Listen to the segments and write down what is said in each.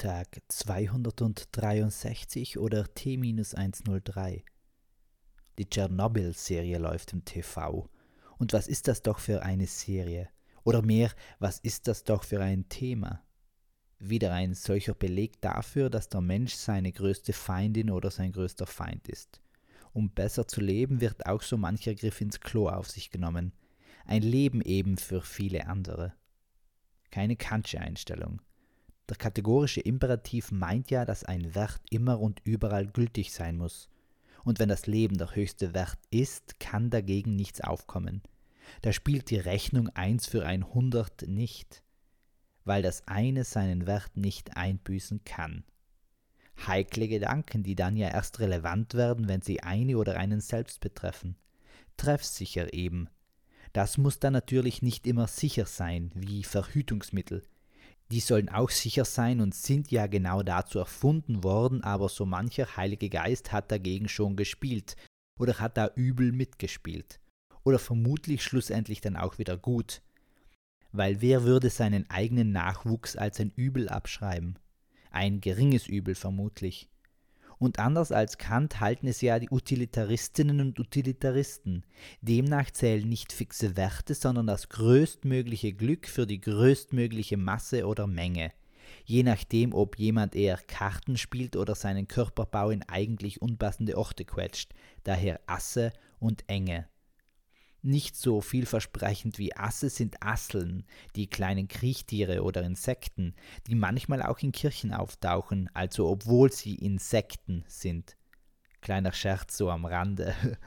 Tag 263 oder T-103. Die Tschernobyl-Serie läuft im TV. Und was ist das doch für eine Serie? Oder mehr, was ist das doch für ein Thema? Wieder ein solcher Beleg dafür, dass der Mensch seine größte Feindin oder sein größter Feind ist. Um besser zu leben, wird auch so mancher Griff ins Klo auf sich genommen. Ein Leben eben für viele andere. Keine Kantsche Einstellung. Der kategorische Imperativ meint ja, dass ein Wert immer und überall gültig sein muss. Und wenn das Leben der höchste Wert ist, kann dagegen nichts aufkommen. Da spielt die Rechnung 1 für ein 100 nicht, weil das eine seinen Wert nicht einbüßen kann. Heikle Gedanken, die dann ja erst relevant werden, wenn sie eine oder einen selbst betreffen. Treffsicher eben. Das muss dann natürlich nicht immer sicher sein, wie Verhütungsmittel, die sollen auch sicher sein und sind ja genau dazu erfunden worden, aber so mancher Heilige Geist hat dagegen schon gespielt oder hat da übel mitgespielt. Oder vermutlich schlussendlich dann auch wieder gut. Weil wer würde seinen eigenen Nachwuchs als ein Übel abschreiben? Ein geringes Übel vermutlich. Und anders als Kant halten es ja die Utilitaristinnen und Utilitaristen. Demnach zählen nicht fixe Werte, sondern das größtmögliche Glück für die größtmögliche Masse oder Menge. Je nachdem, ob jemand eher Karten spielt oder seinen Körperbau in eigentlich unpassende Orte quetscht, daher Asse und Enge. Nicht so vielversprechend wie Asse sind Asseln, die kleinen Kriechtiere oder Insekten, die manchmal auch in Kirchen auftauchen, also obwohl sie Insekten sind. Kleiner Scherz so am Rande.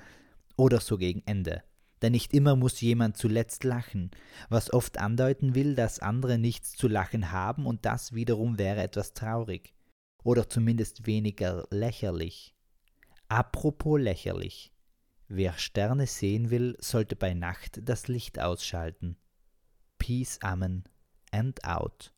oder so gegen Ende. Denn nicht immer muss jemand zuletzt lachen, was oft andeuten will, dass andere nichts zu lachen haben und das wiederum wäre etwas traurig. Oder zumindest weniger lächerlich. Apropos lächerlich. Wer Sterne sehen will, sollte bei Nacht das Licht ausschalten. Peace, Amen and out.